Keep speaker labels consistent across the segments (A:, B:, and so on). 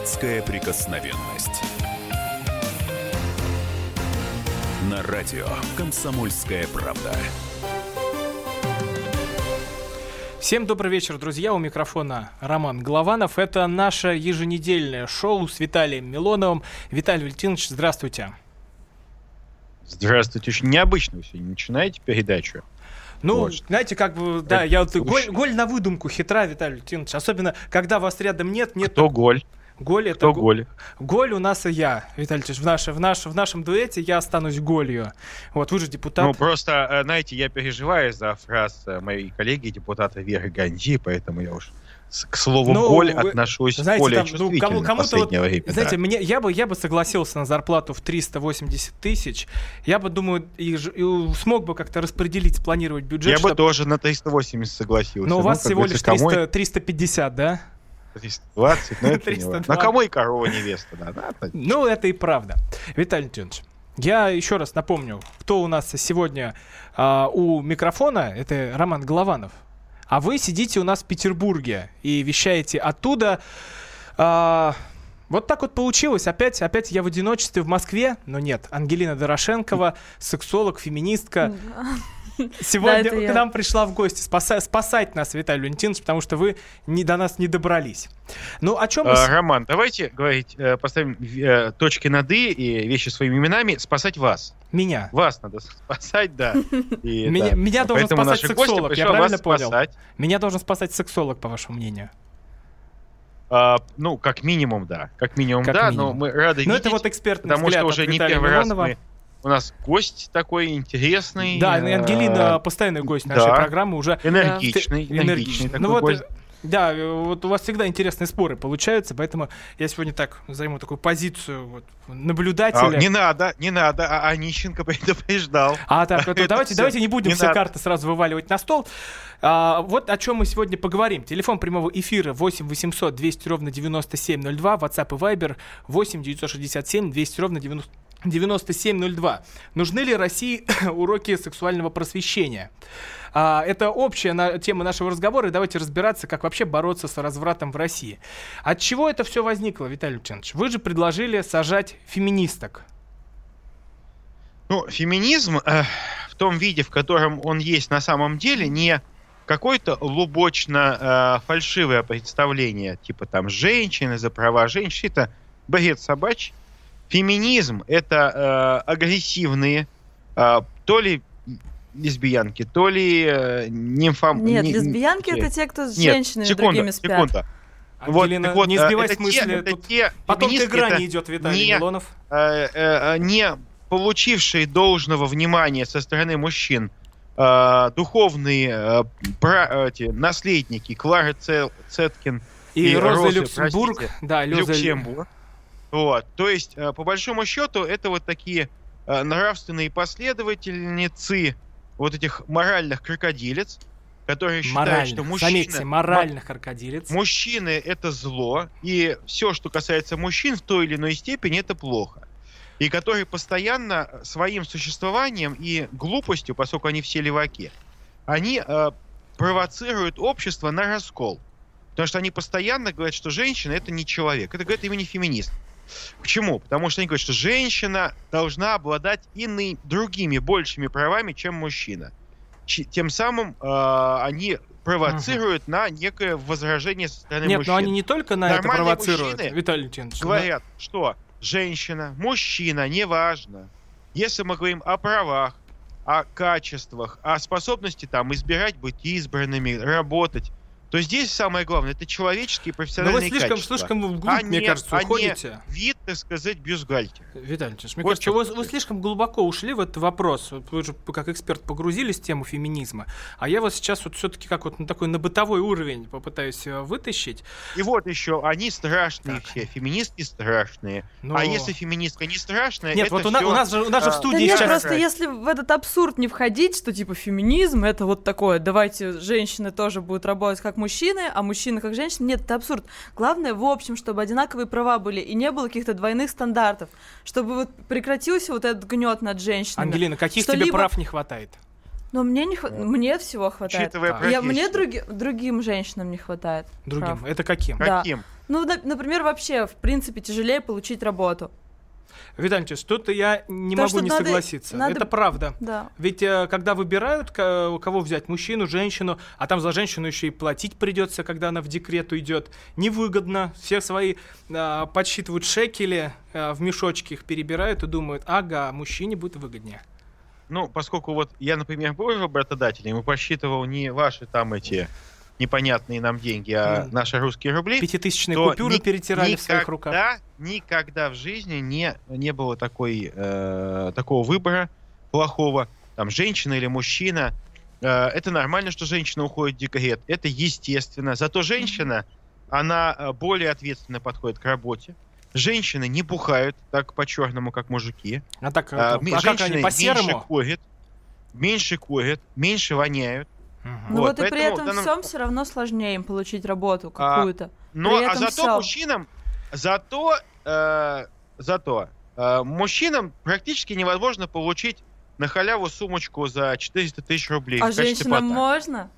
A: Детская прикосновенность. На радио «Комсомольская правда».
B: Всем добрый вечер, друзья. У микрофона Роман Голованов. Это наше еженедельное шоу с Виталием Милоновым. Виталий Валентинович, здравствуйте.
C: Здравствуйте. Очень необычно вы сегодня начинаете передачу.
B: Ну, вот. знаете, как бы, да, это я вот голь, голь на выдумку хитра, Виталий Валентинович. Особенно, когда вас рядом нет, нет.
C: Кто голь?
B: Голь это
C: Кто голь?
B: Голь у нас и я, Виталий Ильич. В, наш, в, наш, в нашем дуэте я останусь голью. Вот, вы же депутат.
C: Ну, просто, э, знаете, я переживаю за фраз э, моей коллеги, депутата Веры Ганди, поэтому я уж к слову ну, голь вы, отношусь знаете, более там, ну, кому, кому-то вот, время.
B: Знаете, да. мне, я, бы, я бы согласился на зарплату в 380 тысяч. Я бы, думаю, и, и смог бы как-то распределить, спланировать бюджет.
C: Я чтобы... бы тоже на 380 согласился.
B: Но у вас ну, всего лишь 300, кому... 350, да?
C: 320, ну это не На кому и корова невеста, да, да?
B: Ну, это и правда. Виталий Леонидович, я еще раз напомню, кто у нас сегодня а, у микрофона, это Роман Голованов. А вы сидите у нас в Петербурге и вещаете оттуда. А, вот так вот получилось. Опять, опять я в одиночестве в Москве, но нет. Ангелина Дорошенкова, сексолог, феминистка. Сегодня к нам пришла в гости спаса- спасать нас, Виталий Валентинович, потому что вы не, до нас не добрались. Ну, о чем.
C: А, Роман, давайте говорить, э, поставим э, точки над «и» и вещи своими именами, спасать вас.
B: Меня.
C: Вас надо спасать, да.
B: И, меня, да. меня должен Поэтому спасать сексолог, я правильно понял? Спасать. Меня должен спасать сексолог, по вашему мнению.
C: А, ну, как минимум, да. Как минимум, как да, минимум. но мы рады но
B: видеть. это вот экспертный
C: Потому что уже не первый Миронова. раз мы у нас гость такой интересный.
B: Да, Ангелина постоянный гость нашей да. программы уже.
C: Энергичный, энергичный, энергичный такой ну, вот, гость.
B: Да, вот у вас всегда интересные споры получаются, поэтому я сегодня так займу такую позицию вот, наблюдателя.
C: А, не надо, не надо, а Онищенко предупреждал.
B: А так, это давайте, давайте не будем не все надо. карты сразу вываливать на стол. А, вот о чем мы сегодня поговорим. Телефон прямого эфира 8 800 200 ровно 9702, WhatsApp и Viber 8 967 200 ровно 90 9702. Нужны ли России уроки сексуального просвещения? А, это общая на, тема нашего разговора, и давайте разбираться, как вообще бороться с развратом в России. От чего это все возникло, Виталий Лучанович? Вы же предложили сажать феминисток.
C: Ну, феминизм э, в том виде, в котором он есть на самом деле, не какое-то лубочно э, представление, типа там женщины за права женщин, это бред собачий Феминизм это э, агрессивные, э, то ли лесбиянки, то ли э, нимфом...
D: Нет, не, лесбиянки это те, кто с Нет, женщинами секунда, другими спят. Секунда.
B: Ангелина, вот, не сбивай с мысли. Это тут те, потом к грани идет Виталий не, Милонов.
C: Э, э, не получившие должного внимания со стороны мужчин э, духовные э, про, эти, наследники Клары Цеткин
B: и, и Роза Розы, Люксембург, простите, да,
C: Люксембург, вот. То есть, э, по большому счету, это вот такие э, нравственные последовательницы вот этих моральных крокодилец, которые считают, моральных. что мужчина...
B: Заметьте, моральных крокодилец.
C: Мужчины — это зло, и все, что касается мужчин, в той или иной степени это плохо. И которые постоянно своим существованием и глупостью, поскольку они все леваки, они э, провоцируют общество на раскол. Потому что они постоянно говорят, что женщина — это не человек. Это говорят именно феминист. Почему? Потому что они говорят, что женщина должна обладать иными, другими, большими правами, чем мужчина. Ч- тем самым э, они провоцируют угу. на некое возражение со стороны
B: Нет,
C: мужчин.
B: но они не только на Нормальные это провоцируют, Виталий Леонидович.
C: Говорят, да? что женщина, мужчина, неважно. Если мы говорим о правах, о качествах, о способности там избирать, быть избранными, работать, то здесь самое главное это человеческие профессиональные Но вы
B: слишком,
C: качества.
B: слишком вглубь, а мне не, кажется, а уходите.
C: Не вид, так сказать, бюстгальтер.
B: Виталий мне вот кажется, вы, вы слишком глубоко ушли в этот вопрос. Вы же как эксперт погрузились в тему феминизма, а я вас сейчас вот все-таки как вот на такой на бытовой уровень попытаюсь э, вытащить.
C: И вот еще, они страшные так. все, феминистки страшные. Но... А если феминистка не страшная,
B: Нет, вот у, все, у нас же у нас же в студии да
D: нет, сейчас... просто если в этот абсурд не входить, что типа феминизм это вот такое, давайте женщины тоже будут работать как мужчины, а мужчины как женщины. Нет, это абсурд. Главное, в общем, чтобы одинаковые права были и не было каких-то двойных стандартов, чтобы вот прекратился вот этот гнет над женщинами.
B: Ангелина, каких тебе либо... прав не хватает?
D: Но мне не хватает, мне всего хватает. Я, мне други... другим женщинам не хватает.
B: Другим. Прав. Это каким?
D: Да.
C: Каким?
D: Ну, на- например, вообще, в принципе, тяжелее получить работу.
B: Виталий Ильич, тут я не
D: То,
B: могу
D: что
B: не
D: надо-
B: согласиться.
D: надо-
B: Это правда.
D: Да.
B: Ведь э, когда выбирают, кого взять, мужчину, женщину, а там за женщину еще и платить придется, когда она в декрет уйдет, невыгодно. Все свои а, подсчитывают шекели, а, в мешочки их перебирают и думают, ага, мужчине будет выгоднее.
C: Ну, поскольку вот я, например, был работодателем и посчитывал не ваши там эти непонятные нам деньги, а
B: Мгм.
C: наши русские рубли,
B: Пятитысячные
C: то
B: купюры
C: ни-
B: перетирали в своих руках.
C: никогда, никогда в жизни не, не было такой, э, такого выбора плохого, там, женщина или мужчина. Э, это нормально, что женщина уходит в декрет, это естественно. Зато женщина, она э, более ответственно подходит к работе. Женщины не бухают так по-черному, как мужики.
B: А так,
C: А,
B: а,
C: ми-
B: как
C: женщины
B: они, по-серому?
C: меньше курят, меньше курят, меньше воняют.
B: Мгм.
D: Ну
C: Вот,
D: вот, и при этом
C: данном-
D: всем все равно сложнее им получить работу
C: А,
D: какую-то.
C: Но
D: При
C: а зато
D: всё.
C: мужчинам, зато, э, зато э, мужчинам практически невозможно получить на халяву сумочку за 400 тысяч рублей.
D: А женщинам
C: пота.
D: можно?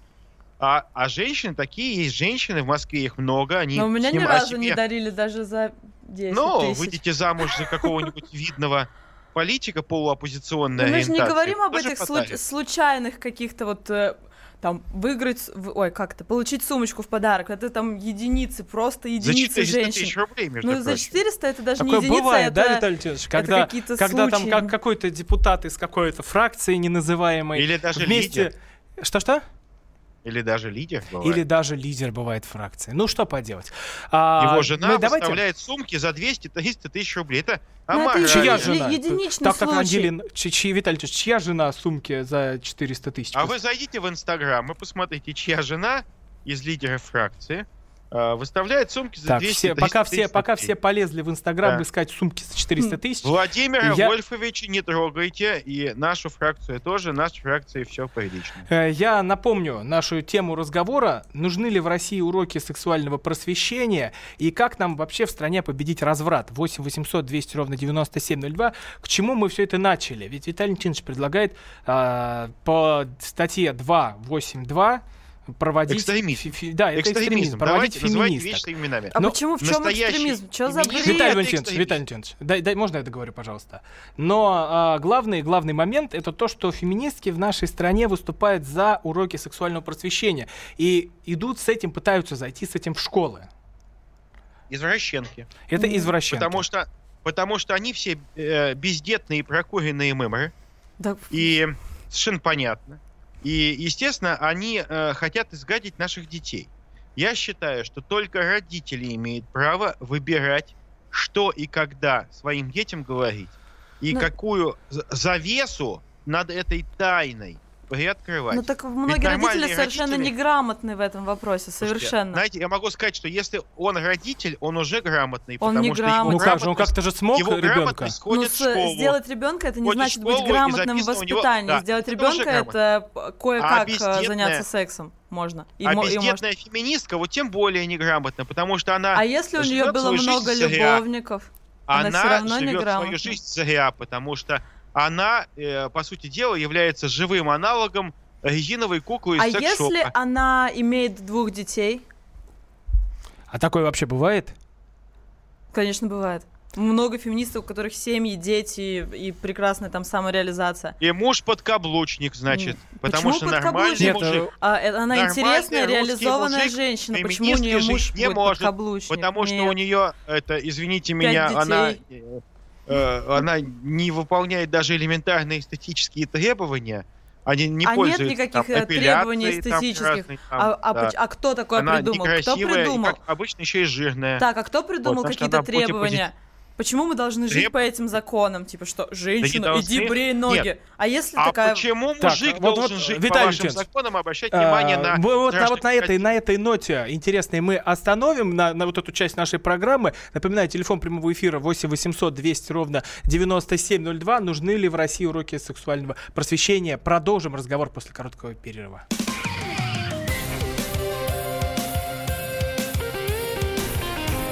C: А, а женщины такие есть женщины в Москве их много, они
D: Но у меня ни разу
C: себе-
D: не дарили даже за 10
C: Ну,
D: тысяч.
C: выйдете замуж за какого-нибудь видного политика полуоппозиционной
D: Но мы же не говорим об этих случайных каких-то вот э, там выиграть, ой, как-то, получить сумочку в подарок. Это там единицы, просто
C: За
D: единицы
C: 400 тысяч
D: женщин.
C: рублей, между
D: Ну, за
C: прочим.
D: 400 это даже
B: Такое
D: не единица,
B: бывает,
D: это...
B: да, Виталий Леонидович? Когда,
D: какие-то
B: когда там
D: случаи.
B: как, какой-то депутат из какой-то фракции неназываемой
C: Или даже
B: вместе...
C: лидер.
B: Что-что?
C: Или даже лидер бывает.
B: Или даже лидер бывает фракции. Ну, что поделать. А,
C: Его жена
B: мы давайте-
C: выставляет сумки за 200-300 тысяч рублей. Это
D: Ну, это
C: аморально.
B: Чья жена?
D: единичный
B: так, так, чи- чьи, Виталий чья жена сумки за 400 тысяч?
C: А вы зайдите в Инстаграм и посмотрите, чья жена из лидеров фракции выставляет сумки за
B: Так,
C: 200
B: все, пока, все, пока все полезли в Инстаграм
C: Да.
B: искать сумки за 400 тысяч,
C: Владимира
B: Я-
C: Вольфовича не трогайте, и нашу фракцию тоже, нашей фракции все прилично.
B: Э, Я напомню нашу тему разговора. Нужны ли в России уроки сексуального просвещения и как нам вообще в стране победить разврат? 8 800 200 ровно 9702. К чему мы все это начали? Ведь Виталий Никитич предлагает а, по статье 282 проводить...
C: Экстремизм.
B: фи- фи- да, это экстремизм.
C: Экстремизм.
B: Проводить
C: Давайте
B: феминисток.
C: вещи именами.
D: А
B: Но
D: почему, в чем
C: настоящий
D: экстремизм? Что за бред?
B: Виталий Валентинович. Виталий Валентинович, дай, дай, можно я договорю, пожалуйста? Но а, главный, главный момент это то, что феминистки в нашей стране выступают за уроки сексуального просвещения и идут с этим, пытаются зайти с этим в школы.
C: Извращенки.
B: Это
D: Мгм.
B: извращенцы.
C: Потому что, потому что они все э, бездетные, прокуренные мымры.
D: Да,
C: И совершенно понятно. И, естественно, они э, хотят изгадить наших детей. Я считаю, что только родители имеют право выбирать, что и когда своим детям говорить. И
D: Ну-
C: какую завесу над этой тайной приоткрывать.
D: Ну так многие родители совершенно
C: родители-
D: неграмотны в этом вопросе,
C: Слушайте,
D: совершенно.
C: Знаете, я могу сказать, что если он родитель, он уже грамотный.
D: Он
C: потому
D: не
C: что его
D: грамотный.
B: ну как же, он как-то же смог
C: его
B: ребенка?
D: Ну,
C: школу.
D: сделать ребенка это не значит быть грамотным в
C: у него-
D: воспитании.
C: да,
D: сделать ребенка это кое-как
C: А бездетная-
D: заняться сексом можно. И
C: а
D: и может-
C: бездетная феминистка вот тем более неграмотна, потому что она,
D: А если у нее было много любовников? она
C: она,
D: всё равно
C: живет
D: неграмотна.
C: свою жизнь зря, потому что она, э, по сути дела, является живым аналогом резиновой куклы из
D: А если она имеет двух детей?
B: А такое вообще бывает?
D: Конечно, бывает. Много феминистов, у которых семьи, дети и прекрасная там самореализация.
C: И муж подкаблучник, значит,
D: М,
C: потому
D: почему
C: что нормальный
D: подкаблучник?
B: Нет,
C: мужик.
D: А э, она интересная, реализованная
C: мужик
D: женщина. Почему у нее муж
C: не может,
D: подкаблучник?
C: Потому что
D: Нет.
C: у нее, это, извините
D: Пять
C: меня, она,
D: детей.
C: э, э, она не выполняет даже элементарные эстетические требования. Они не
D: А нет
C: пользуются
D: никаких,
C: там,
D: э, требований
C: там
D: эстетических?
C: разной, там,
D: А, а
C: да.
D: а кто такое
C: Она
D: придумал? Кто
C: некрасивая и,
D: придумал?
C: как обычно, еще и жирная.
D: Так, а кто придумал
C: что
D: какие-то требования? Почему мы должны жить
C: Треб-
D: по этим законам? Типа что, женщина,
C: должны-
D: иди брей ноги. А если
C: а
D: такая...
C: почему
B: Так,
C: мужик
B: вот-
C: должен
B: вот,
C: жить
B: Виталий
C: по вашим
B: Леонидович,
C: законам, обращать внимание
B: А,
C: на
B: мы вот, на, вот на этой, на этой ноте интересной мы остановим на, на вот эту часть нашей программы. Напоминаю, телефон прямого эфира 8 800 200 ровно 9702. Нужны ли в России уроки сексуального просвещения? Продолжим разговор после короткого перерыва.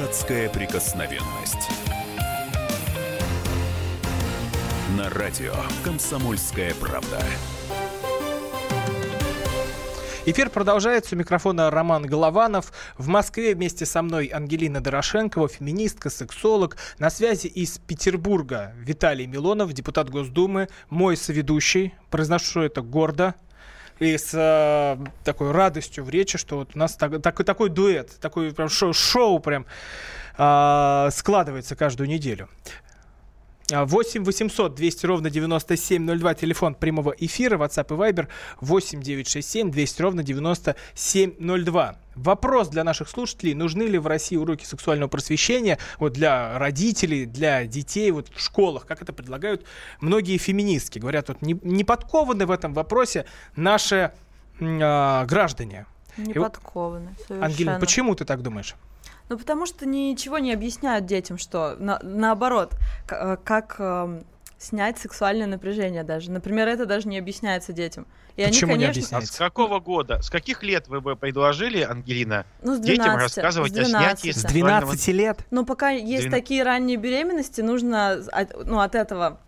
A: Депутатская прикосновенность. На радио «Комсомольская правда».
B: Эфир продолжается. У микрофона Роман Голованов. В Москве вместе со мной Ангелина Дорошенкова, феминистка, сексолог. На связи из Петербурга Виталий Милонов, депутат Госдумы, мой соведущий. Произношу это гордо и с э, такой радостью в речи, что вот у нас так, так, такой дуэт, такой прям шоу, шоу прям э, складывается каждую неделю. 8 800 200 ровно 9702, телефон прямого эфира, WhatsApp и Viber 8 967 200 ровно 9702. Вопрос для наших слушателей, нужны ли в России уроки сексуального просвещения вот для родителей, для детей вот в школах, как это предлагают многие феминистки. Говорят, вот не, не подкованы в этом вопросе наши э, граждане.
D: Не
B: И
D: подкованы.
B: Ангелина, почему ты так думаешь?
D: Ну, потому что ничего не объясняют детям, что на- наоборот, э, как эм, снять сексуальное напряжение даже. Например, это даже не объясняется детям. И
B: Почему не
D: они, конечно,
C: А
B: объясняется?
C: с какого года, с каких лет вы бы предложили, Ангелина,
D: ну, с
C: детям
D: 12,
C: рассказывать
D: с
C: о снятии
D: 12.
B: С
C: сексуального-
B: 12 лет?
D: Но пока есть
C: Двена-
D: такие ранние беременности, нужно от, ну, от этого...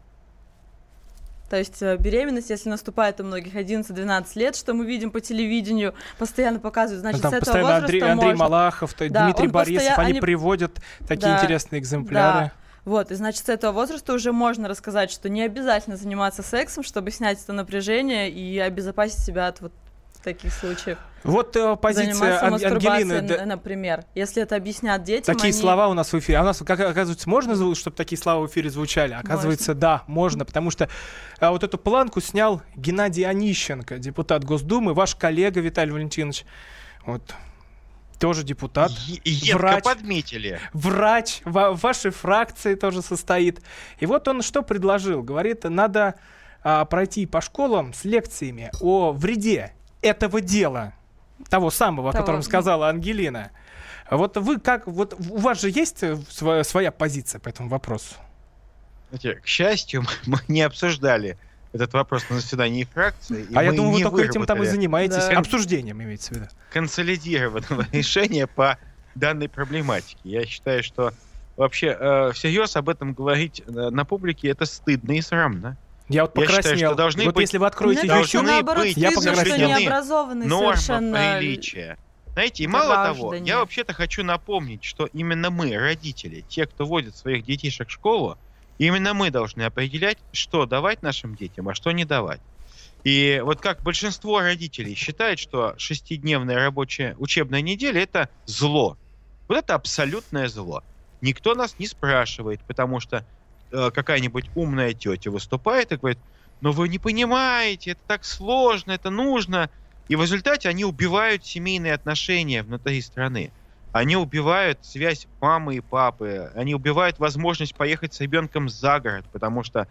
D: То есть э, беременность, если наступает у многих 11-12 лет, что мы видим по телевидению, постоянно показывают,
B: Ну,
D: значит,
B: там
D: с этого возраста
B: Андрей, Андрей
D: можно.
B: Малахов, то
D: Да,
B: Дмитрий Борисов,
D: постоя-
B: они,
D: они-
B: приводят такие
D: Да,
B: интересные экземпляры.
D: Вот, и значит, с этого возраста уже можно рассказать, что не обязательно заниматься сексом, чтобы снять это напряжение и обезопасить себя от вот таких случаев.
B: Вот э, позиция Ан- Ангелины. да,
D: например. Если это объяснят детям,
B: Такие
D: они-
B: слова у нас в эфире. А у нас, как оказывается, можно, чтобы такие слова в эфире звучали? Оказывается, да, можно, потому что а, вот эту планку снял Геннадий Онищенко, депутат Госдумы, ваш коллега Виталий Валентинович. Вот. Тоже депутат.
C: Е- едко
B: врач.
C: подметили.
B: врач в вашей фракции тоже состоит. И вот он что предложил? Говорит, надо а, пройти по школам с лекциями о вреде этого дела, того самого, о
D: Того,
B: котором
D: ну.
B: сказала Ангелина. Вот вы как, вот у вас же есть э, своя, своя позиция по этому вопросу?
C: Знаете, к счастью, мы не обсуждали этот вопрос на заседании фракции.
B: а я думаю, вы только этим там и занимаетесь.
D: Да.
B: Обсуждением имеется в виду.
C: консолидированного решения по данной проблематике. Я считаю, что вообще э, всерьез об этом говорить э, на публике это стыдно и срамно.
B: Я вот
C: Я считаю,
B: покраснел.
C: что должны
B: вот
C: быть-
B: если вы откроете
D: Мне
B: YouTube,
D: наоборот,
C: быть
B: я покраснел.
C: Норма
D: совершенно...
C: приличия. Знаете, и мало того,
D: граждане.
C: я вообще-то хочу напомнить, что именно мы, родители, те, кто водит своих детишек в школу, именно мы должны определять, что давать нашим детям, а что не давать. И вот как большинство родителей считает, что шестидневная рабочая учебная неделя это зло. Вот это абсолютное зло. Никто нас не спрашивает, потому что какая-нибудь умная тетя выступает и говорит, но вы не понимаете, это так сложно, это нужно. И в результате они убивают семейные отношения внутри страны. Они убивают связь мамы и папы. Они убивают возможность поехать с ребенком за город, потому что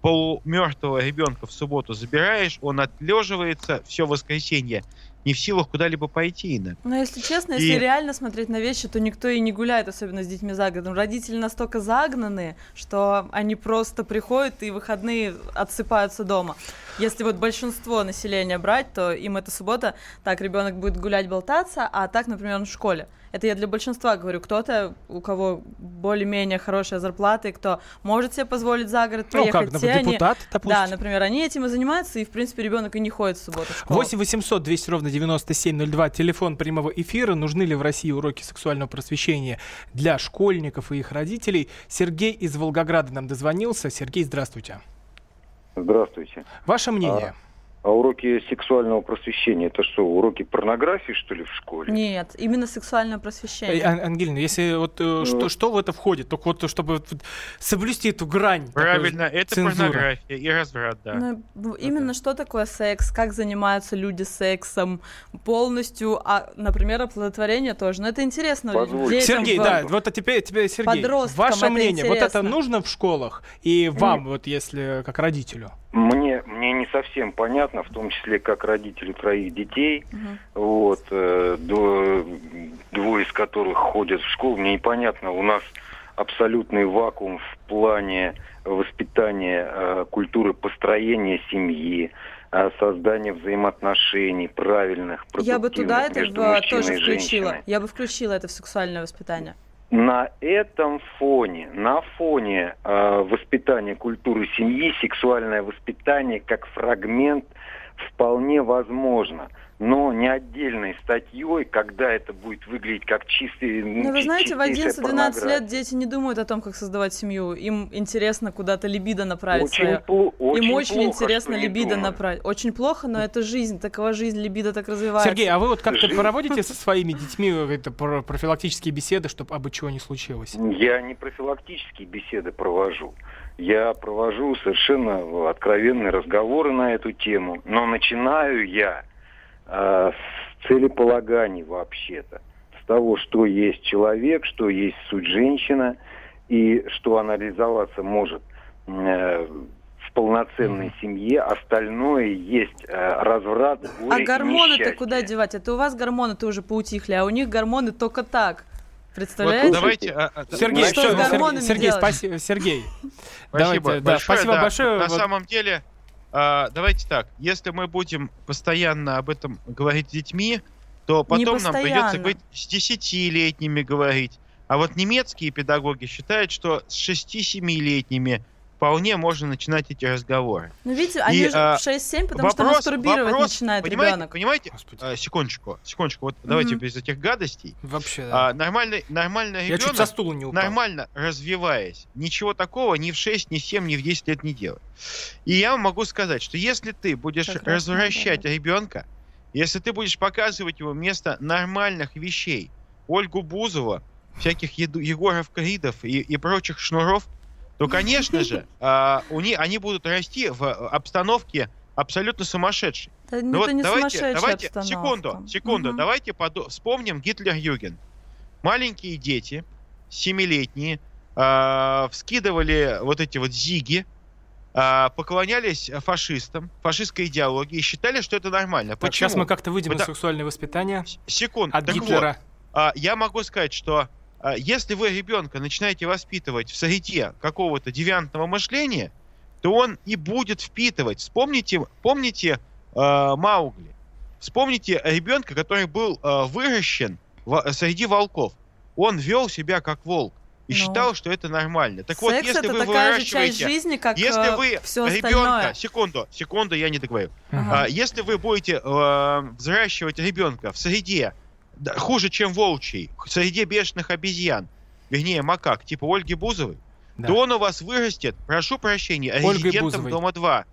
C: полумертвого ребенка в субботу забираешь, он отлеживается все воскресенье, не в силах куда-либо пойти иногда.
D: Но если честно,
C: И-
D: если реально смотреть на вещи, то никто и не гуляет, особенно с детьми за городом. Родители настолько загнаны, что они просто приходят и выходные отсыпаются дома. Если вот большинство населения брать, то им эта суббота, так, ребенок будет гулять, болтаться, а так, например, он в школе. Это я для большинства говорю. Кто-то, у кого более-менее хорошая зарплата, и кто может себе позволить за город
B: ну
D: поехать,
B: как,
D: те
B: например,
D: они-
B: депутат, допустим.
D: Да, например, они этим и занимаются, и, в принципе, ребенок и не ходит в субботу в школу.
B: 8 800 200 ровно 9702, телефон прямого эфира. Нужны ли в России уроки сексуального просвещения для школьников и их родителей? Сергей из Волгограда нам дозвонился. Сергей, здравствуйте.
E: Здравствуйте.
B: Ваше мнение?
E: А уроки сексуального просвещения, это что, уроки порнографии, что ли, в школе?
D: Нет, именно сексуальное просвещение.
B: Ан- Ангелина, если вот э,
E: Ну.
B: что, что в это входит, только вот чтобы вот соблюсти эту грань.
C: Правильно, это
B: цензуру.
C: порнография и разврат, да.
D: Ну, именно что такое секс, как занимаются люди сексом полностью, а, например, оплодотворение тоже. Но это интересно.
E: Позвольте.
D: детям
B: Сергей, да, вот а теперь, теперь Сергей, ваше
D: это
B: мнение, вот это
D: интересно.
B: нужно в школах и вам, вот если как родителю?
E: Мне, мне не совсем понятно, в том числе как родителю троих детей,
D: Мгм.
E: вот, э, до- двое из которых ходят в школу, мне непонятно, у нас абсолютный вакуум в плане воспитания э, культуры построения семьи, э, создания взаимоотношений правильных,
D: Я бы туда
E: продуктивных
D: это в- тоже включила. Я бы включила это в сексуальное воспитание.
E: На этом фоне, на фоне э, воспитания культуры семьи, сексуальное воспитание как фрагмент вполне возможно, но не отдельной статьей, когда это будет выглядеть как чистый.
D: Ну, вы
E: чи-
D: знаете, в
E: чистейшая
D: 11-12
E: порнография.
D: лет дети не думают о том, как создавать семью. Им интересно куда-то либидо направить
E: Очень,
D: свое.
E: пло- очень
D: Им очень
E: плохо,
D: интересно либидо направить. Очень плохо, но это жизнь, такова жизнь, либидо так развивается.
B: Сергей, а вы вот как-то
E: Жизнь.
B: проводите со своими детьми это про- профилактические беседы, чтобы абы чего не случилось?
E: Я не профилактические беседы провожу. Я провожу совершенно откровенные разговоры на эту тему. Но начинаю я э, с целеполаганий вообще-то. С того, что есть человек, что есть суть женщина, и что она реализоваться может э, в полноценной семье. Остальное есть э, разврат, горе
D: А гормоны-то куда девать? Это у вас гормоны-то уже поутихли, а у них гормоны только так.
C: Вот
D: Представляете?
C: давайте... а, а,
B: Сергей,
D: что
B: всё,
D: с
B: Сергей, Сергей,
D: делать?
B: спасибо, Сергей.
C: Спасибо
B: Давайте, да,
C: большое.
B: спасибо
C: да.
B: большое.
C: На
B: Вот-
C: самом деле, а, давайте так, если мы будем постоянно об этом говорить с детьми, то потом нам придется говорить с десятилетними говорить. А вот немецкие педагоги считают, что с 6-7-летними вполне можно начинать эти разговоры.
D: Ну, видите, они
C: И,
D: же
C: а,
D: в 6-7, потому что
C: Вопрос-
D: мастурбировать
C: вопрос,
D: начинает
C: понимаете,
D: ребенок.
C: Понимаете?
B: Господи,
C: А, секундочку, секундочку, вот давайте
D: Мгм.
C: без этих гадостей.
B: вообще, да.
C: А, нормальный, нормальный
B: Я чуть
C: ребенок
B: со стула не упал.
C: нормально развиваясь, ничего такого ни в 6, ни в 7, ни в 10 лет не делает. И я вам могу сказать, что если ты будешь
D: Как раз
C: развращать
D: надо.
C: ребенка, если ты будешь показывать ему вместо нормальных вещей Ольгу Бузова, всяких Еду- Егоров Кридов и, и прочих шнуров, то, конечно же, а, у них, они будут расти в а, обстановке абсолютно сумасшедшей.
D: Это,
C: Ну вот
D: не
C: давайте, давайте,
D: обстановка.
C: секунду, секунду,
D: Мгм.
C: давайте подо- вспомним Гитлер-Юген. Маленькие дети, семилетние, а, вскидывали вот эти вот зиги, а, поклонялись фашистам, фашистской идеологии и считали, что это нормально.
B: Так, сейчас
C: Почему?
B: мы как-то выйдем
C: Вы
B: из
C: да-
B: сексуального воспитания
C: С- Секунду.
B: от
C: Так вот,
B: Гитлера.
C: а, я могу сказать, что если вы ребенка начинаете воспитывать в среде какого-то девиантного мышления, то он и будет впитывать. Вспомните, помните а, Маугли? Вспомните ребенка, который был а, выращен во- среди волков. Он вел себя как волк и
D: Ну.
C: считал, что это нормально. Так вот,
D: Секс
C: если
D: это
C: вы
D: такая же часть
C: выращиваете...
D: жизни, как
C: Если вы
D: все
C: ребенка,
D: остальное.
C: секунду, секунду, я не договорю.
D: Ага.
C: А, если вы будете э, взращивать ребенка в среде да, хуже, чем волчий, в среде бешеных обезьян, вернее макак, типа Ольги Бузовой,
B: Да.
C: то он у вас вырастет, прошу прощения,
B: Ольгой
C: резидентом
B: Бузовой.
C: Дома 2.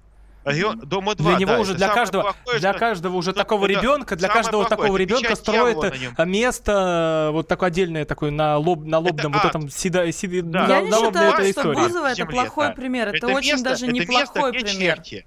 C: Ре- Дома 2,
B: Для него
C: да,
B: уже,
C: это
B: для каждого,
C: плохое,
B: для
C: что-
B: каждого уже
C: что-
B: такого
C: это
B: ребенка, для каждого
C: плохое,
B: такого
C: это
B: ребенка
C: на нем.
B: э, место, вот такое отдельное, такое на, лоб, на лобном вот
C: ад.
B: этом седа, седи-
C: Да.
B: на-
D: Я не
B: на лобной
D: считаю,
B: этой
D: что
B: истории.
D: Бузова это плохой
C: да.
D: пример. Это,
C: Это
D: очень
C: место-
D: даже
C: это
D: неплохой пример.
C: черти.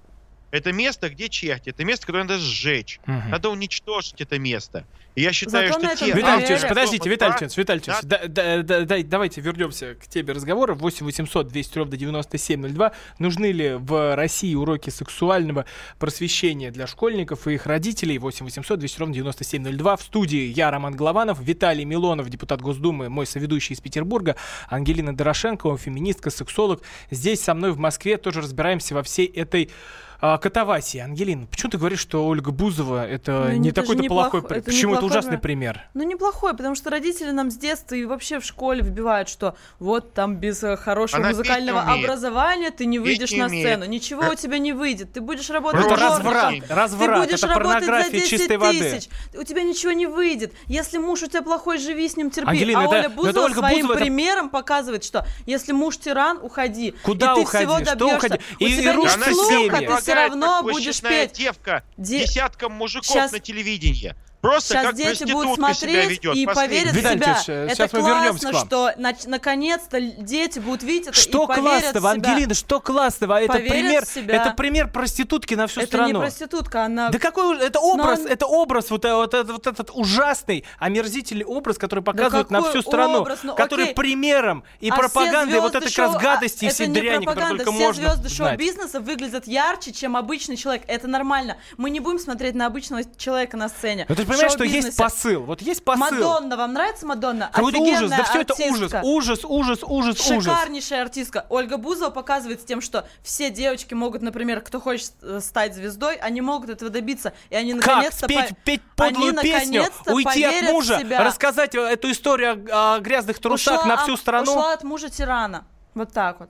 C: Это место, где черти. Это место, которое надо сжечь.
B: Мгм.
C: Надо уничтожить это место. И я считаю,
D: Зато
C: что те...
D: Виталий
B: подождите, Виталий Тюрьевич, Виталий Тюрьевич, да- да- да- да- давайте вернемся к теме разговора. 8 800 200 ровно 9702. Нужны ли в России уроки сексуального просвещения для школьников и их родителей? 8 800 200 ровно 9702. В студии я, Роман Голованов, Виталий Милонов, депутат Госдумы, мой соведущий из Петербурга, Ангелина Дорошенкова, феминистка, сексолог. Здесь со мной в Москве тоже разбираемся во всей этой а, катавасии. Ангелина, почему ты говоришь, что Ольга Бузова это
D: Ну,
B: не
D: это
B: такой-то плохой пример?
D: это
B: Почему это ужасный
D: пример. Ну, неплохой, потому что родители нам с детства и вообще в школе вбивают, что вот там без э, хорошего
C: Она
D: музыкального
C: умеет.
D: образования ты не выйдешь
C: не
D: на
C: умеет.
D: сцену. Ничего
C: Э,
D: у тебя не выйдет. Ты будешь работать
B: Это разврат, разврат,
D: Ты будешь
B: это
D: работать за
B: порнография
D: 10
B: чистой воды.
D: тысяч. У тебя ничего не выйдет. Если муж у тебя плохой, живи с ним, терпи.
B: Ангелина,
D: а
B: это-
D: Оля
B: это
D: Бузова
B: Ольга
D: своим
B: Бузова, это-
D: примером показывает, что если муж тиран, уходи.
B: Куда
D: и ты
B: уходи?
D: всего
B: Что
D: добьешься.
B: уходи?
D: У
B: И- и
D: тебя
B: рушь
C: Она
D: слуха,
B: семьи.
D: ты
C: представляет,
D: равно будешь петь.
C: девка
D: Де-
C: десяткам мужиков
D: Щас-
C: на телевидении. Просто
D: Сейчас
C: как
D: дети будут смотреть
C: ведет.
D: и поверят в себя.
B: Э,
D: Это классно,
B: к вам.
D: что нач- наконец-то дети будут видеть это
B: Что
D: и поверят
B: классного,
D: в себя.
B: Ангелина, что классного? Это
D: Поверят
B: пример,
D: себя.
B: это пример проститутки на всю
D: Это
B: страну.
D: не проститутка, она...
B: Да какой уж- это образ,
D: он-
B: это образ, вот, э- вот, этот- вот этот ужасный, омерзительный образ, который показывают на
D: какой
B: всю страну,
D: образ? Ну,
B: который
D: окей.
B: примером и
D: А все
B: пропагандой вот
D: звезды
B: этой как раз
D: шоу-
B: гадости и
D: а,
B: всей
D: это не
B: дряни, которую
D: пропаганда,
B: только
D: все
B: можно
D: звезды
B: знать.
D: шоу-бизнеса выглядят ярче, чем обычный человек. Это нормально. Мы не будем смотреть на обычного человека на сцене.
B: Ну, понимаешь, что есть посыл. Вот есть посыл.
D: Мадонна, вам нравится Мадонна?
B: Какой-то ужас, да все это ужас, ужас, ужас, ужас, ужас.
D: Шикарнейшая артистка. Ольга Бузова показывает тем, что все девочки могут, например, кто хочет э, стать звездой, они могут этого добиться. И они
B: Как
D: наконец-то...
B: спеть,
D: по-
B: петь подлую
D: они
B: песню, уйти от мужа, рассказать э, эту историю о, о грязных трусах
D: Ушла
B: на всю страну
D: Ушла от мужа тирана. Вот так вот.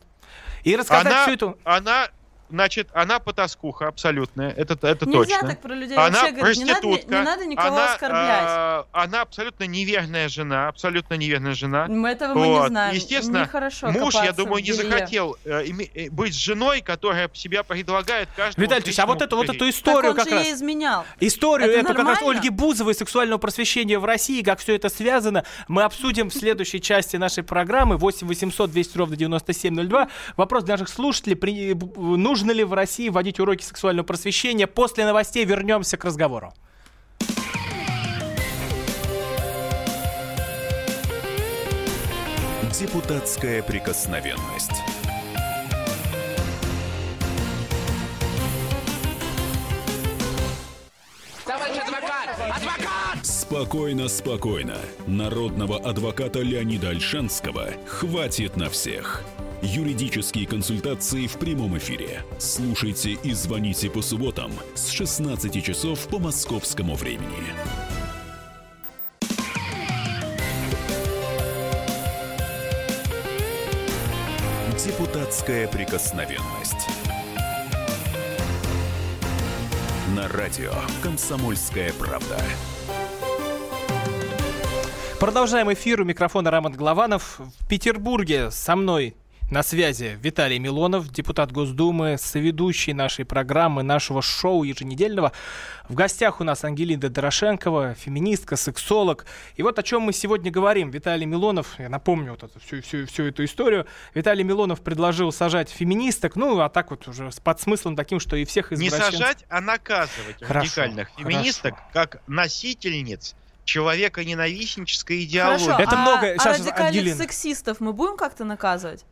B: и рассказать
C: Она,
B: всю эту...
C: она, значит, она потаскуха абсолютная, это, это
D: Нельзя
C: точно.
D: так про людей
C: Она
D: вообще говорить. Не надо,
C: проститутка.
D: не надо никого
C: она,
D: оскорблять.
C: а, она абсолютно неверная жена, абсолютно неверная жена.
D: Мы этого мы не
C: Вот.
D: знаем.
C: Естественно,
D: Нехорошо
C: Муж, я думаю, не захотел э, э, быть с женой, которая себя предлагает каждому.
B: Виталий Ильич, а вот эту, вот эту историю
D: так он
B: как
D: же
B: раз...
D: изменял.
B: Историю
D: Это
B: эту как раз
D: нормально?
B: Ольги Бузовой сексуального просвещения в России, как все это связано, мы обсудим в следующей части нашей программы 8 800 200 ровно 9702. Вопрос для наших слушателей, при- б- нужно ли в России вводить уроки сексуального просвещения? После новостей вернемся к разговору.
A: Депутатская прикосновенность. Спокойно, спокойно. Народного адвоката Леонида Альшанского хватит на всех. Юридические консультации в прямом эфире. Слушайте и звоните по субботам с 16 часов по московскому времени. Депутатская прикосновенность. На радио «Комсомольская правда».
B: Продолжаем эфир. У микрофона Роман Голованов. В Петербурге со мной на связи Виталий Милонов, депутат Госдумы, соведущий нашей программы, нашего шоу еженедельного. В гостях у нас Ангелина Дорошенкова, феминистка, сексолог. И вот о чем мы сегодня говорим. Виталий Милонов, я напомню вот эту, всю, всю, всю эту историю. Виталий Милонов предложил сажать феминисток, ну, а так вот уже с подсмыслом таким, что и всех
C: Не
B: извращенцев...
C: сажать, а наказывать
B: Хорошо,
C: радикальных феминисток
B: хорошо.
C: как носительниц человека ненавистнической идеологии.
D: Хорошо,
B: Это
D: а,
B: много-
D: а
B: щас,
D: радикальных
B: Ангелина.
D: сексистов мы будем как-то наказывать?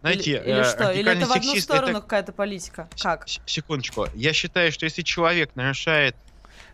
C: Знаете,
D: или, или
C: э,
D: что? Или это в одну
C: сексист
D: сторону
C: это-
D: какая-то политика? Как?
C: Секундочку. Я считаю, что если человек нарушает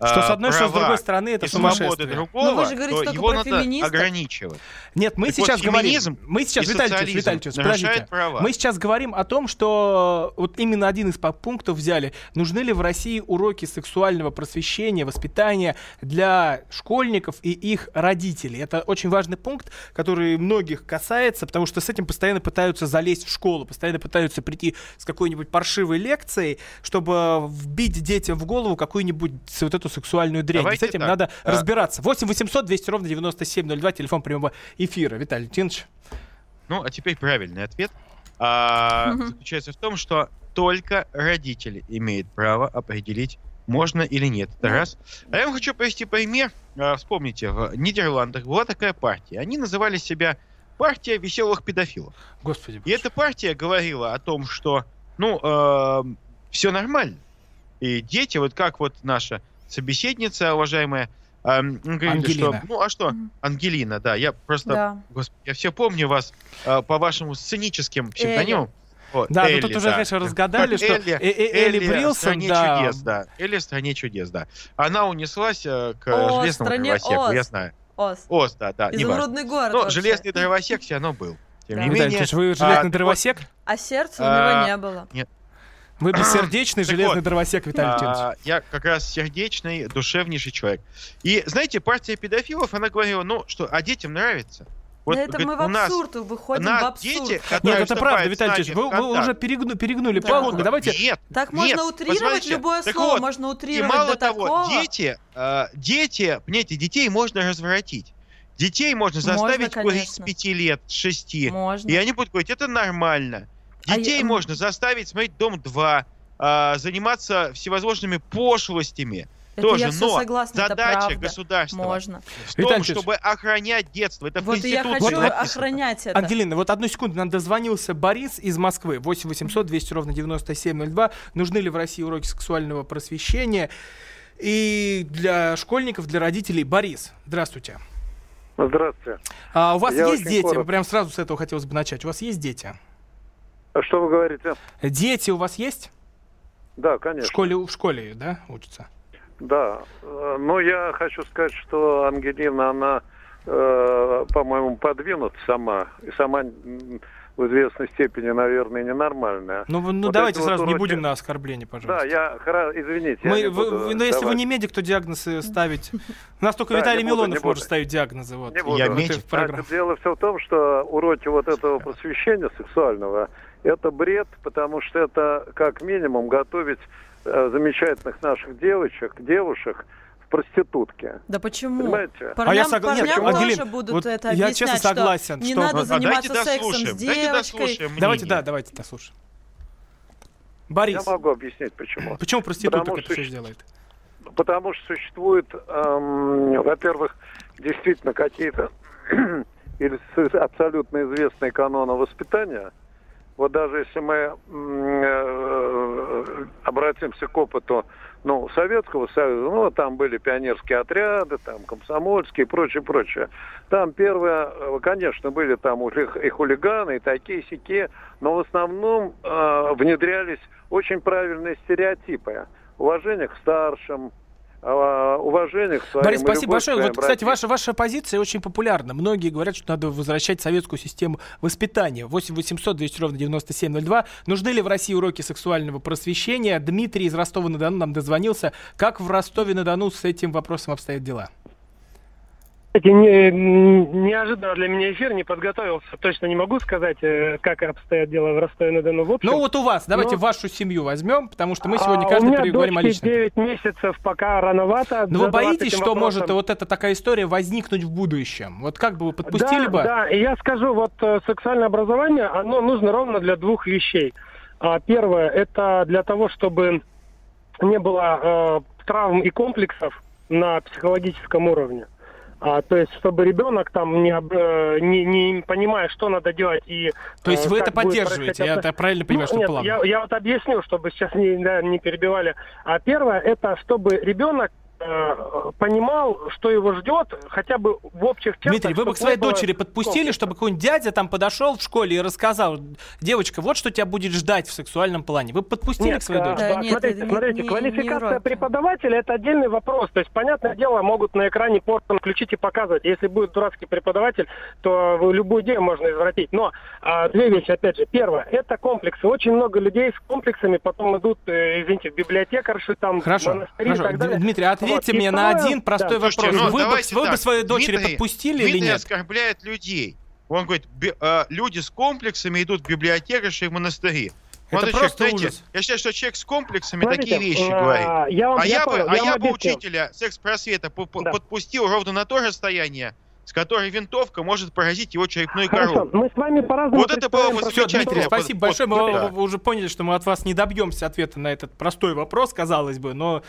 B: Что с одной, что с
C: права
B: другой стороны, это
C: и свободы
B: сумасшествие.
C: другого,
D: Ну, вы же говорите
C: то
D: только
C: его
D: про
C: надо ограничивать.
B: Нет, мы
C: Так вот,
B: сейчас говорим...
C: феминизм
B: Мы сейчас, Ильич,
C: нарушают
B: подождите.
C: права.
B: Мы сейчас говорим о том, что вот именно один из пунктов взяли. Нужны ли в России уроки сексуального просвещения, воспитания для школьников и их родителей? Это очень важный пункт, который многих касается, потому что с этим постоянно пытаются залезть в школу, постоянно пытаются прийти с какой-нибудь паршивой лекцией, чтобы вбить детям в голову какую-нибудь вот эту сексуальную дрянь.
C: Давайте
B: с этим
C: так,
B: надо
C: а-
B: разбираться. 8 800 200 ровно 9702, телефон прямого эфира. Виталий Тинович.
C: Ну, а теперь правильный ответ а, заключается в том, что только родители имеют право определить, можно или нет. Это раз. А я вам хочу привести пример. А, Вспомните, в Нидерландах была такая партия. Они называли себя партия веселых педофилов.
B: Господи.
C: И эта партия говорила о том, что, ну, все нормально. И дети, вот как вот наша собеседница, уважаемая, эм, говорили,
B: Ангелина.
C: что, ну, а что. Ангелина, да, я просто,
D: Да.
C: господи, я все помню вас э, по вашему сценическим псевдонимам. Вот,
B: Да,
C: Элли,
B: но тут уже,
C: да.
B: конечно, разгадали, что
C: Элли,
B: Э- Э- Элли
C: в
B: Брилсон,
C: стране
B: да,
C: чудес, да. Элли в стране чудес, да. Она унеслась э, к
D: О,
C: железному
D: стране
C: дровосеку,
D: Оз.
C: я знаю.
D: Ос.
C: Ост, да, да, неважно.
D: Изумрудный город
C: Но
D: вообще.
C: железный дровосек все равно был. Тем
D: Да.
C: не менее,
B: Ильич, вы
C: а,
B: железный
C: вот,
B: дровосек?
D: А сердца у
C: А,
D: него не было.
B: Вы бессердечный
C: Так
B: железный
C: вот,
B: дровосек, Виталий Тинович.
C: А, я как раз сердечный, душевнейший человек. И знаете, партия педофилов, она говорила, ну что, а детям нравится. Вот,
D: да это
C: говорит,
D: мы в
C: нас
D: абсурд выходим
C: нас
D: в абсурд.
C: дети,
B: Нет, это правда, Виталий Ильич, вы, вы уже перегну- перегнули
D: Да.
B: палку. Давайте...
C: Нет,
D: Так
C: нет,
D: можно утрировать
C: посмотрите.
D: любое
C: Так
D: слово,
C: вот,
D: можно
C: И
D: утрировать
C: мало
D: до
C: того,
D: такого.
C: дети, э, дети, понимаете, детей можно развратить. Детей можно заставить курить с
D: конечно.
C: 5 лет, с 6.
D: Можно.
C: И они будут говорить, это нормально.
D: А
C: Детей
D: я-
C: можно заставить смотреть «Дом 2», а, заниматься всевозможными пошлостями.
D: Это
C: тоже,
D: я всё
C: но
D: согласна, это
C: задача
D: правда.
C: государства
D: Можно.
C: в том,
B: Виталий Ильич,
C: чтобы охранять детство. Это в
D: Вот и я хочу
C: написано.
D: охранять это.
B: Ангелина, вот одну секунду, нам дозвонился Борис из Москвы. 8 800 200 ровно 9702. Нужны ли в России уроки сексуального просвещения? И для школьников, для родителей. Борис, здравствуйте.
F: Здравствуйте.
B: А у вас
F: Я
B: есть дети?
F: коротко.
B: Прям сразу с этого хотелось бы начать. У вас есть дети?
F: А Что вы говорите?
B: Дети у вас есть?
F: Да,
B: В
F: конечно.
B: школе, в школе, да, учатся?
F: Да. Э, Но я хочу сказать, что Ангелина, она, э, по-моему, подвинута сама. И сама в известной степени, наверное, ненормальная.
B: Ну, ну
F: Вот
B: давайте
F: эти вот
B: сразу не
F: уроки-
B: будем на оскорбление, пожалуйста.
F: Да, я, извините. я
B: Мы,
F: не
B: вы-
F: буду
B: вы- ну, если вы не медик, то диагнозы ставить. У нас только
F: Да,
B: Виталий
F: буду,
B: Милонов может ставить диагнозы. Вот.
F: Не буду.
C: Я
B: в этой
C: медик.
B: программе.
F: Дело все в том, что уроки вот этого просвещения сексуального это бред, потому что это как минимум готовить э, замечательных наших девочек, девушек в проститутке.
D: Да почему?
F: Понимаете?
D: Парням,
B: А я согла- нет,
D: парням
B: Ангелин,
D: тоже будут
B: вот
D: это
B: я
D: объяснять,
B: честно
D: что
B: согласен,
D: не
B: что-
D: надо
C: а
D: заниматься
C: давайте
D: сексом с
C: дослушаем, давайте
D: девочкой.
C: дослушаем
B: Давайте, да, давайте дослушаем. Борис,
F: Я могу объяснить, почему.
B: почему проституток
F: Потому
B: это все делает?
F: Потому что существует, эм, во-первых, действительно какие-то или с- абсолютно известные каноны воспитания. Вот даже если мы м, э, обратимся к опыту ну, Советского Союза, ну, там были пионерские отряды, там комсомольские и прочее, прочее. Там первое, э, конечно, были там и хулиганы, и такие сякие, но в основном э, внедрялись очень правильные стереотипы. Уважение к старшим, э, уважение к своим
B: Борис, спасибо большое. Вот, кстати,
F: братьям.
B: ваша, ваша позиция очень популярна. Многие говорят, что надо возвращать советскую систему воспитания. 8 800 200 ровно 9702. Нужны ли в России уроки сексуального просвещения? Дмитрий из Ростова-на-Дону нам дозвонился. Как в Ростове-на-Дону с этим вопросом обстоят дела?
G: Кстати, не- неожиданно для меня эфир, не подготовился. Точно не могу сказать, э, как обстоят дела в Ростове-на-Дону. В общем,
B: Ну вот у вас, давайте
G: Ну,
B: вашу семью возьмем, потому что мы сегодня
G: а,
B: каждый переговорим о личном.
G: 9 месяцев, пока рановато.
B: Но вы
G: задаваться
B: боитесь, что
G: вопросом.
B: может вот эта такая история возникнуть в будущем? Вот как бы вы подпустили
G: да,
B: бы?
G: Да, и я скажу, вот э, сексуальное образование, оно нужно ровно для двух вещей. А, Первое, это для того, чтобы не было э, травм и комплексов на психологическом уровне. А, то есть, чтобы ребенок там не, э, не, не понимая, что надо делать и...
B: То есть
G: э,
B: вы это поддерживаете? Я это правильно понимаю,
G: Ну,
B: что
G: нет,
B: плавно?
G: я, я вот объясню, чтобы сейчас не, да, не перебивали. А первое, это чтобы ребенок понимал, что его ждет, хотя бы в общих чертах.
B: Дмитрий, вы бы к своей
G: не было
B: дочери подпустили, чтобы какой-нибудь дядя там подошел в школе и рассказал, девочка, вот что тебя будет ждать в сексуальном плане. Вы бы подпустили
G: Нет,
B: к своей
G: а,
B: дочери?
D: Да, нет,
G: смотрите,
D: это не-
G: смотрите,
D: не- не
G: квалификация
D: уроки.
G: преподавателя это отдельный вопрос. То есть, понятное дело, могут на экране порно включить и показывать. Если будет дурацкий преподаватель, то в любую идею можно извратить. Но а, две вещи, опять же. Первое, это комплексы. Очень много людей с комплексами потом идут, э, извините, в библиотекарши, там,
B: Хорошо,
G: монастыри и
B: хорошо.
G: так далее.
B: Дмитрий, ответьте
G: Вот.
B: Мне на один простой
G: да.
B: вопрос.
C: Слушайте, ну,
B: вы, бы, вы своей дочери
C: Дмитрий-
B: подпустили или нет?
C: оскорбляет людей. Он говорит, э, люди с комплексами идут в библиотекарши и в монастыри.
B: Это
C: Молодой
B: просто
C: человек, знаете,
B: ужас.
C: Я считаю, что человек с комплексами
G: Смотрите,
C: такие вещи
G: а,
C: говорит.
G: Я вам,
C: А я, бы,
G: понял,
C: а я бы учителя секс-просвета по- по-
G: Да.
C: подпустил ровно на то расстояние, с которой винтовка может поразить его черепную
G: Хорошо,
C: коробку.
G: мы с вами по-разному
C: Вот это было
B: Все. Дмитрий, спасибо большое.
C: вот
B: Мы
C: да.
B: вы уже поняли, что мы от вас не добьемся ответа на этот простой вопрос, казалось бы, но...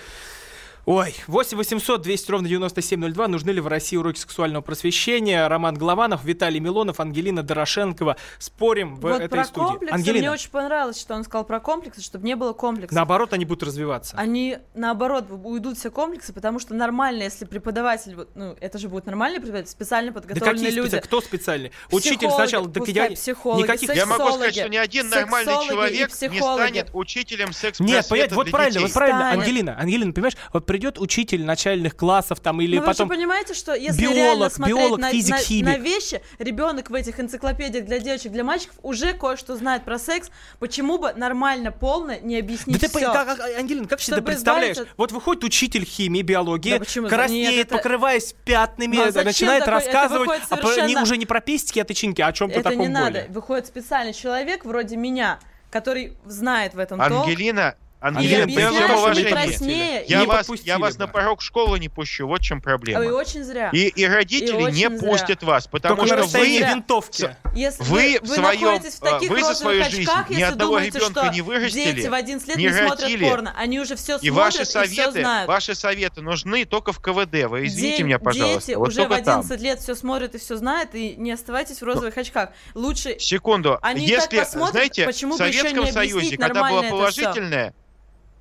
B: Ой, 8 800 200 ровно 9702. Нужны ли в России уроки сексуального просвещения? Роман Голованов, Виталий Милонов, Ангелина Дорошенкова. Спорим в
D: Вот
B: этой
D: про
B: студии.
D: комплексы мне
B: Ангелина,
D: очень понравилось, что он сказал про комплексы, чтобы не было комплексов.
B: наоборот, они будут развиваться.
D: Они, наоборот, уйдут все комплексы, потому что нормально, если преподаватель, вот, ну, это же будет нормальный преподаватель, специально
B: Да
D: подготовленные
B: какие
D: люди.
B: специалисты? Кто специальный? Учитель
D: Психологи,
B: сначала... так я-
D: психологи,
B: никаких...
C: Я могу сказать, что ни один нормальный человек не станет учителем секс-просвета
B: Нет, понятно, вот правильно, вот правильно. Ангелина, Ангелина, понимаешь, вот придет учитель начальных классов там или
D: Но Ну, вы
B: потом...
D: же понимаете, что если
B: биолог,
D: реально смотреть
B: биолог,
D: на,
B: физик,
D: на-
B: химик.
D: на вещи, ребенок в этих энциклопедиях для девочек, для мальчиков уже кое-что знает про секс, почему бы нормально, полно не объяснить
B: Да ты, как- Ангелина, как ты
D: Чтобы
B: представляешь?
D: избавиться от-
B: Вот выходит учитель химии, биологии,
D: Да почему?
B: краснеет,
D: Нет, это-
B: покрываясь пятнами,
D: Ну, а
B: начинает
D: такое? Это
B: рассказывать а по- не-
D: совершенно-
B: уже не про пестики, а тычинки, а о чем-то
D: Это
B: таком
D: не надо.
B: более.
D: Выходит специальный человек вроде меня, который знает в этом
C: Ангелина,
D: И
C: при всем уважении, я
B: Не
C: вас, я вас
B: бы.
C: на порог школы не пущу, вот чем проблема.
D: Ой, очень зря.
C: И, и родители
D: И
C: не
D: зря.
C: пустят вас, потому
B: Только
C: что вы,
B: винтовки.
D: Если
C: вы
D: вы,
C: в своем,
D: в таких
C: а, вы за
D: розовых
C: свою жизнь
D: очках,
C: ни
D: если
C: одного
D: думаете,
C: ребенка
D: что
C: не вырастили,
D: дети в 11 лет
C: не
D: не, смотрят порно, они уже все
C: и
D: смотрят
C: ваши
D: и все
C: советы,
D: знают.
C: ваши советы нужны только в КВД. Вы извините
D: Де-
C: меня, пожалуйста.
D: Дети
C: вот
D: уже в
C: только там.
D: 11 лет все смотрят и все знают, и не оставайтесь в розовых очках. Лучше
C: Секунду.
D: Они и так
C: Если,
D: посмотрят,
C: знаете,
D: почему
C: в
D: бы еще
C: Советском Союзе, когда
D: это всё?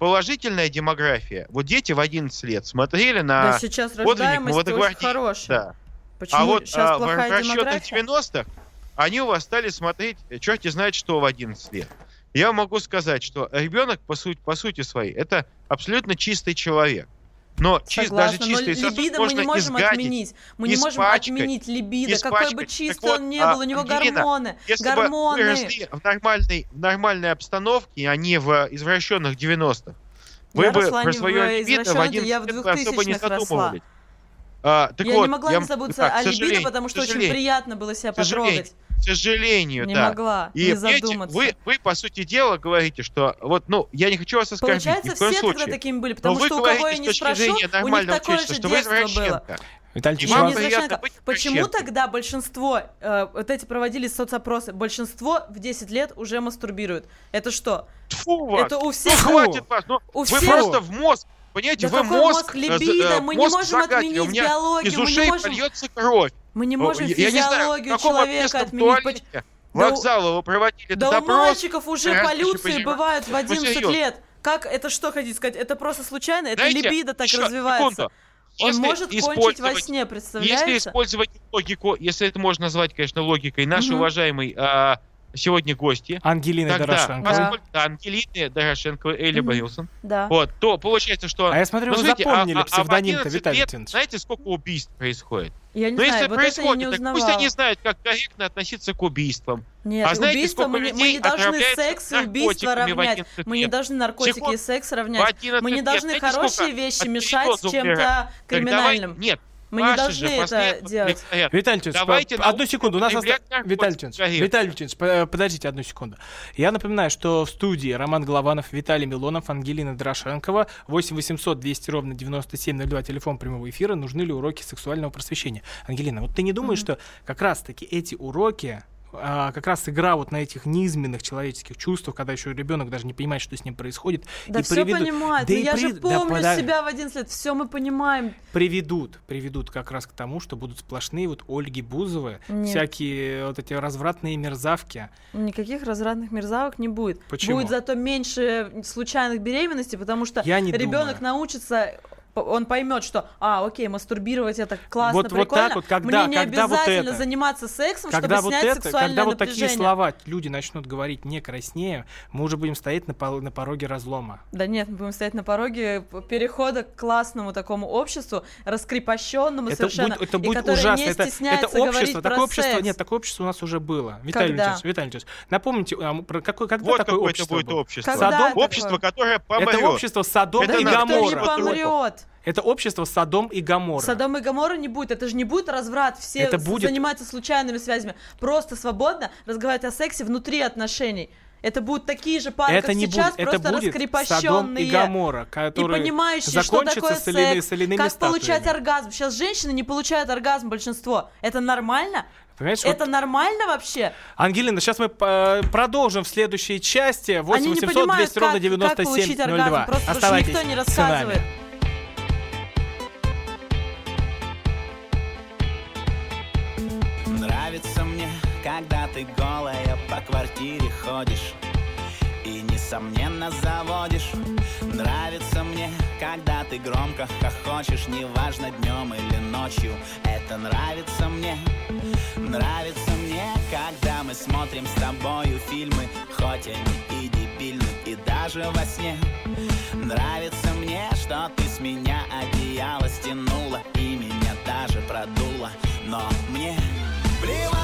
C: Положительная, демография, вот дети в 11 лет смотрели на...
D: да сейчас рождаемость очень
C: молодогвардейцев,
D: хорошая.
C: Да.
D: Почему
C: А вот
D: сейчас
C: а, в расчетах
D: демография?
C: 90-х они у вас стали смотреть, черти знает что в 11 лет. Я могу сказать, что ребенок, по сути, по сути своей, это абсолютно чистый человек. Но чи- даже
D: Согласна, но
C: чистый сосуд
D: либидо мы не можем
C: изгадить.
D: отменить. Мы не можем
C: испачкать,
D: отменить либидо, какой бы
C: испачкать.
D: чистый
C: Так вот,
D: он ни
C: а,
D: был, у него
C: Ангелина,
D: гормоны,
C: Если
D: гормоны.
C: бы вы в нормальной, в нормальной обстановке, а не в извращенных 90-х, вы
D: Я
C: бы про свое либидо в 11
D: я в
C: особо не
D: 2000-х росла.
C: А, так
D: я
C: вот,
D: не могла
C: я-
D: не забыться
C: так,
D: о либидо, потому что очень приятно было себя потрогать.
C: К сожалению,
D: Не
C: да.
D: могла
C: И
D: не задуматься.
C: вы, вы, по сути дела, говорите, что вот, ну, я не хочу вас оскорбить,
D: Получается, все
C: случае.
D: тогда такими были, потому что у кого я не спрошу, у них такое же
C: что вы
D: детство было.
B: Виталий
C: вам
D: извращенка.
C: быть
D: Почему тогда большинство, э, вот эти проводились соцопросы, большинство в 10 лет уже мастурбируют? Это что?
C: Тьфу вас.
D: Это у
C: Ну,
D: всех...
C: хватит вас. Ну,
D: У
C: вы
D: всех-
C: просто в мозг, понимаете,
D: Да
C: вы мозг...
D: мозг
C: э,
D: либидо?
C: э,
D: Мы не
C: мозг
D: можем
C: загадили.
D: отменить
C: У меня
D: биологию,
C: из
D: мы не
C: ушей
D: можем-
C: польется кровь.
D: Мы не можем
C: Я- я не знаю, в
D: физиологию человека отменить.
C: Туалете
D: Да у-
C: Вокзала вы проводили
D: Да у
C: допрос.
D: мальчиков уже полюции бывают в 11
C: серьезно.
D: лет. Как это что хотите сказать? Это просто случайно? Это
C: Знаете,
D: либидо так
C: еще
D: развивается.
C: секунду.
D: Он
C: Если
D: может кончить во сне,
C: Если
D: представляете?
C: использовать логику, если это можно назвать, конечно, логикой, нашей
D: Мгм.
C: уважаемой а, сегодня гости,
B: Ангелина
C: тогда,
B: Дорошенко.
D: Да.
C: поскольку да, Ангелины Дорошенко и Элли
D: Мгм.
C: Борилсон,
D: Да.
C: вот, то получается, что...
B: А я смотрю,
C: ну,
B: вы
C: смотрите,
B: запомнили
C: а- а- а в
B: псевдоним-то,
C: 11
B: Виталий
C: лет. Знаете, сколько убийств происходит?
D: Я не
C: Но
D: знаю,
C: если
D: вот это я не
C: происходит, так пусть они знают, как корректно относиться к убийствам.
D: Нет,
C: А знаете,
D: убийство
C: сколько
D: мы, не- мы не должны секс и убийство равнять.
C: 11
D: Мы не должны наркотики и секс равнять.
C: 11
D: Мы не должны хорошие вещи мешать с чем-то криминальным.
C: давай- Нет,
D: Мы не
C: ваши
D: должны
C: же
D: это делать.
B: Виталий
C: Давайте
B: по- одну секунду, у нас оста- Виталий подождите одну секунду. Я напоминаю, что в студии Роман Голованов, Виталий Милонов, Ангелина Дорошенкова, 8 800 200 ровно 9702, телефон прямого эфира, нужны ли уроки сексуального просвещения. Ангелина, вот ты не думаешь, что как раз-таки эти уроки а, как раз игра вот на этих низменных человеческих чувствах, когда еще ребенок даже не понимает, что с ним происходит,
D: Да
B: и
D: все
B: приведут-
D: понимают.
B: да
D: Ну,
B: и
D: я
B: при-
D: же
B: да
D: помню
B: пода-
D: себя в 11 лет. Все мы понимаем.
B: приведут, приведут как раз к тому, что будут сплошные вот Ольги Бузовы,
D: Нет.
B: всякие вот эти развратные мерзавки.
D: Никаких развратных мерзавок не будет.
B: Почему?
D: Будет зато меньше случайных беременностей, потому что ребенок научится он поймет, что, а, окей, мастурбировать это классно,
B: Вот- вот
D: прикольно.
B: так вот, когда-
D: Мне не
B: когда вот
D: обязательно
B: это.
D: заниматься сексом,
B: Когда
D: чтобы
B: вот
D: снять
B: это,
D: сексуальное
B: когда вот такие слова люди начнут говорить не краснее, мы уже будем стоять на, пол- на пороге разлома.
D: Да нет, мы будем стоять на пороге перехода к классному такому обществу, раскрепощенному
B: Это
D: совершенно,
B: будет, это
D: и
B: будет
D: которое
B: ужасно.
D: не
B: Это, это общество, такое
D: про
B: общество,
D: секс.
B: нет, такое общество у нас уже было. Виталий
D: Когда?
B: Виталий Витальевич, напомните, а, про какое, когда
C: Вот
B: такое общество
C: будет
B: было?
C: общество.
D: Когда такое?
C: Общество, которое помрет.
B: Это общество Содом
C: Это
B: и
D: Никто не
B: Гамора. Это общество Содом и Гамора.
D: Содом и Гамора не будет, это же не будет разврат, все
B: Это будет-
D: занимаются случайными связями. Просто свободно разговаривать о сексе внутри отношений. Это будут такие же пары,
B: это
D: как
B: не
D: сейчас,
B: будет, это
D: просто
B: будет Содом и
D: раскрепощенные.
B: Гамора,
D: И
B: которые
D: понимающие, что такое
B: соляны-
D: секс,
B: соляными
D: как
B: статуями.
D: получать оргазм. Сейчас женщины не получают оргазм, большинство. Это нормально?
B: Понимаешь, вот
D: Это нормально вообще?
B: Ангелина, сейчас мы э, продолжим в следующей части. 8
D: Они не
B: 800
D: понимают,
B: 200 ровно
D: как, как
B: 97
D: получить оргазм,
B: 02.
D: просто потому что
B: Оставайтесь
D: никто не
B: с нами.
D: рассказывает.
H: Когда ты голая по квартире ходишь И несомненно заводишь. Нравится мне, когда ты громко хохочешь Неважно днем или ночью. Это нравится мне Нравится мне, когда мы смотрим с тобою фильмы Хоть они и дебильны, и даже во сне. Нравится мне, что ты с меня одеяло стянула И меня даже продула. Но мне плевать,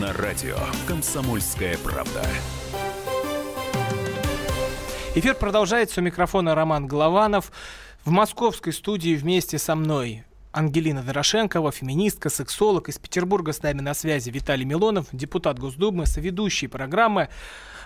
A: На радио «Комсомольская правда».
B: Эфир продолжается. У микрофона Роман Голованов. В московской студии вместе со мной Ангелина Дорошенкова, феминистка, сексолог. Из Петербурга с нами на связи Виталий Милонов, депутат Госдумы, соведущий программы.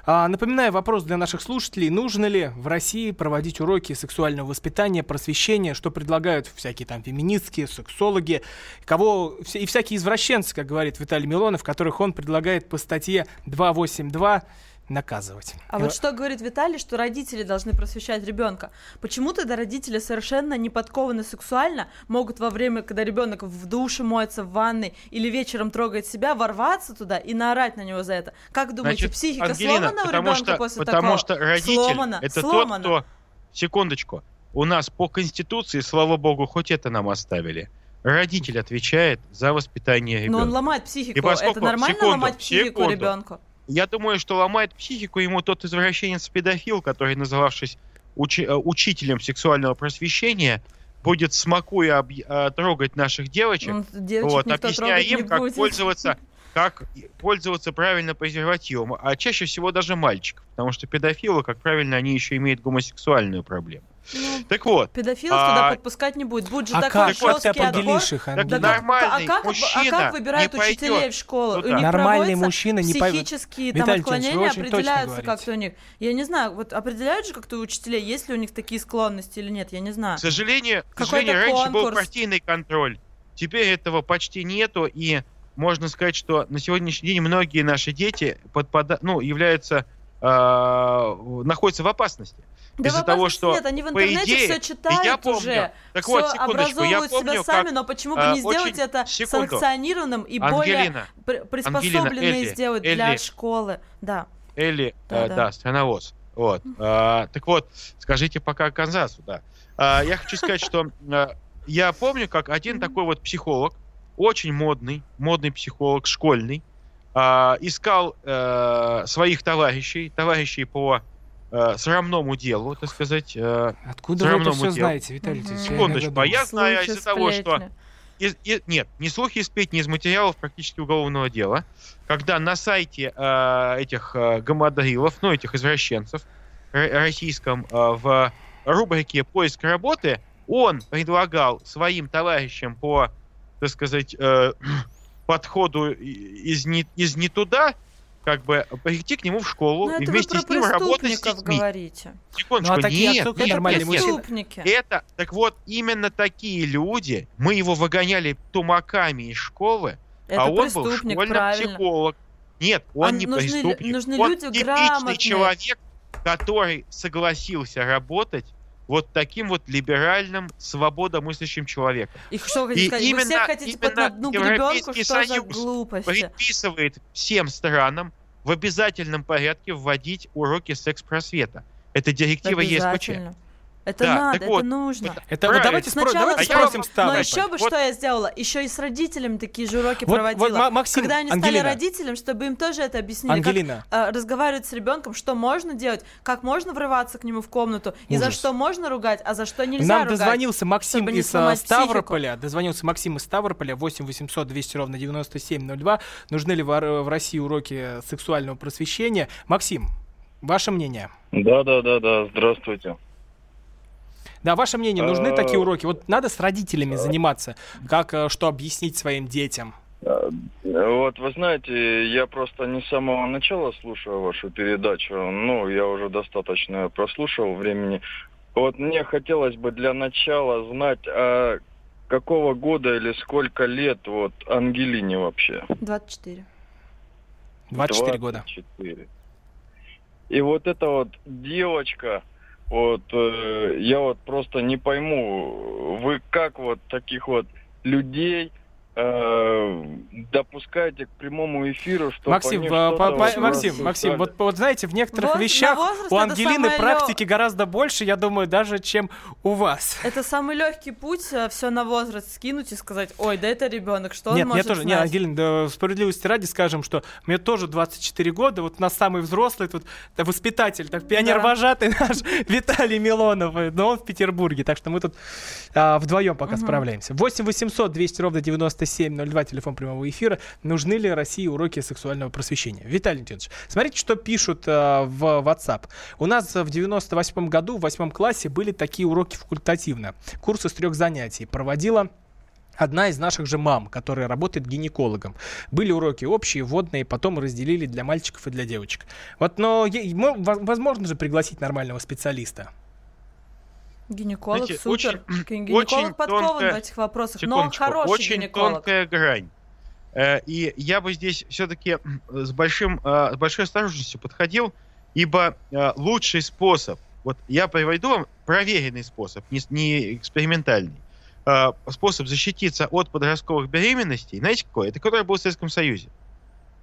B: А, напоминаю вопрос для наших слушателей. Нужно ли в России проводить уроки сексуального воспитания, просвещения, что предлагают всякие там феминистские, сексологи, кого, и всякие извращенцы, как говорит Виталий Милонов, которых он предлагает по статье 282 наказывать.
D: А вот что говорит Виталий, что родители должны просвещать ребенка. Почему тогда родители совершенно не подкованы сексуально, могут во время, когда ребенок в душе моется в ванной или вечером трогает себя, ворваться туда и наорать на него за это? Как думаете,
C: Значит,
D: психика
C: Ангелина,
D: сломана у
C: потому
D: ребенка
C: что,
D: после
C: потому
D: такого?
C: что родитель
D: сломана,
C: это
D: сломана.
C: тот, кто... Секундочку. У нас по Конституции, слава богу, хоть это нам оставили. Родитель отвечает за воспитание
D: Но он
C: ребенка.
D: ломает психику.
C: И поскольку-
D: это нормально
C: секунду,
D: ломать психику
C: секунду.
D: ребенку?
C: Я думаю, что ломает психику ему тот извращенец-педофил, который, называвшись учи- э, учителем сексуального просвещения, будет смакуя объ- э, трогать наших девочек,
D: М, девочек
C: вот, объясняя им, как
D: будет.
C: пользоваться, как пользоваться правильно презервативом, а чаще всего даже мальчиков, потому что педофилы, как правильно, они еще имеют гомосексуальную проблему.
D: Ну,
C: Так вот,
D: Педофилов
C: А,
D: туда подпускать не будет. Будет же
B: А
D: такой
B: как, как ты
D: жесткий отбор.
B: определишь их,
C: так?
D: Да
C: нормальный
D: а как,
C: мужчина
D: а как выбирают учителей в школу?
C: туда.
D: У них
B: Нормальный мужчина не пойдет.
D: Психические там
B: Виталий
D: отклонения определяются как-то у них. Я не знаю, вот определяют же как-то у учителей, есть ли у них такие склонности или нет, я не знаю.
C: К сожалению, к сожалению раньше был партийный контроль. Теперь этого почти нету, и можно сказать, что на сегодняшний день многие наши дети подпада... ну, являются, э, находятся в опасности.
D: Да
C: из-за того, что,
D: нет, они в интернете
C: идее,
D: все читают
C: я помню.
D: уже,
C: Так
D: все
C: вот, секундочку, я помню,
D: себя
C: как,
D: сами, но почему бы
C: э,
D: не сделать
C: очень-
D: это
C: секунду.
D: санкционированным и более
C: Ангелина,
D: при- приспособленные
C: Элли,
D: сделать для
C: Элли.
D: школы? Да.
C: Элли,
D: Да,
C: э,
D: да.
C: да, страновоз. Вот. А, так вот, скажите пока Канзасу, да. А, я хочу сказать, что э, я помню, как один такой вот психолог, очень модный, модный психолог, школьный, искал э, своих товарищей, товарищей по э, срамному делу, так сказать. э,
B: Откуда вы это все
C: делу.
B: знаете, Виталий? Я
C: Секундочку, а я знаю из-за того, что из- и- нет, не слухи и сплетни из материалов практически уголовного дела, когда на сайте э, этих э, гомодрилов, ну, этих извращенцев, российском, э, в рубрике «Поиск работы» он предлагал своим товарищам по, так сказать, э, подходу из не, из не туда, как бы прийти к нему в школу
D: Ну,
C: и вместе с ним работать с детьми.
D: говорите.
C: Секундочку,
B: Ну, а такие
C: нет, нет,
B: нормальные
C: нет.
D: Преступники.
C: Это, так вот, именно такие люди, мы его выгоняли тумаками из школы,
D: Это
C: а он был школьный
D: правильно.
C: психолог. Нет, он
D: А
C: не
D: нужны
C: преступник.
D: нужны
C: он
D: люди
C: типичный
D: грамотные.
C: человек, который согласился работать вот таким вот либеральным, свободомыслящим человеком.
D: И что хотите
C: И
D: сказать? Вы
C: именно-
D: всех хотите под одну гребенку? Что за
C: Союз? Предписывает всем странам в обязательном порядке вводить уроки секс-просвета. Это директива ЕСПЧ.
D: Это
C: Да,
D: надо,
C: так вот,
D: это нужно.
B: Это вот
C: правильно.
B: давайте, спро-
D: Сначала
B: давайте
C: А
B: спросим
D: Но
B: Ставрополь.
D: еще бы
C: Вот-
D: что я сделала? Еще и с родителями такие же уроки
B: Вот-
D: проводила.
B: вот, Ма- Максим,
D: Когда они
B: Ангелина.
D: стали родителям, чтобы им тоже это объяснили.
B: Ангелина.
D: Как э, разговаривать с ребенком, что можно делать, как можно врываться к нему в комнату, и за
B: Ужас.
D: что можно ругать, а за что нельзя
B: Нам
D: ругать.
B: дозвонился Максим из а, Ставрополя. Дозвонился Максим из Ставрополя. 8 800 200 ровно 9702. Нужны ли в, в России уроки сексуального просвещения? Максим, ваше мнение?
I: Да, да, да, да, здравствуйте.
B: Да, ваше мнение, нужны
I: Э,
B: такие уроки? Вот надо с родителями заниматься, как э, что объяснить своим детям.
I: Э, Вот, вы знаете, я просто не с самого начала слушаю вашу передачу, ну, я уже достаточно прослушал времени. Вот мне хотелось бы для начала знать, а какого года или сколько лет вот Ангелине вообще?
D: 24.
B: 24 года.
I: 24. И вот эта вот девочка, вот э, я вот просто не пойму, вы как вот таких вот людей допускаете к прямому эфиру, что
B: Максим,
I: по
B: по- по- Максим, Максим, вот, вот знаете, в некоторых
D: Возраст-
B: вещах у Ангелины практики
D: лё-
B: гораздо больше, я думаю, даже чем у вас.
D: Это самый легкий путь все на возраст скинуть и сказать, ой, да это ребенок, что он
B: Нет,
D: может
B: мне тоже,
D: знать?
B: не, Ангелина, да, справедливости ради скажем, что мне тоже 24 года, вот у нас самый взрослый тут да, воспитатель, так пионер-вожатый наш Виталий Милонов, э, но он в Петербурге, так что мы тут а, вдвоем пока справляемся. 8 800 200 ровно 9702, телефон прямого эфира. Нужны ли России уроки сексуального просвещения? Виталий Леонидович, смотрите, что пишут а, в WhatsApp. У нас в 98 году в восьмом классе были такие уроки факультативно. Курс из трех занятий. Проводила Одна из наших же мам, которая работает гинекологом. Были уроки общие, водные, потом разделили для мальчиков и для девочек. Вот, но возможно же пригласить нормального специалиста.
D: Гинеколог,
C: Знаете,
D: супер.
C: очень-
D: Гинеколог
C: очень
D: подкован
C: тонкая-
D: в этих вопросах,
C: Секундочку.
D: но хороший
C: Очень
D: гинеколог.
C: тонкая грань. Э, И я бы здесь все-таки с, большим, э, с большой осторожностью подходил, ибо э, лучший способ, вот я приведу вам проверенный способ, не, не экспериментальный, э, способ защититься от подростковых беременностей, знаете какой? Это который был в Советском Союзе.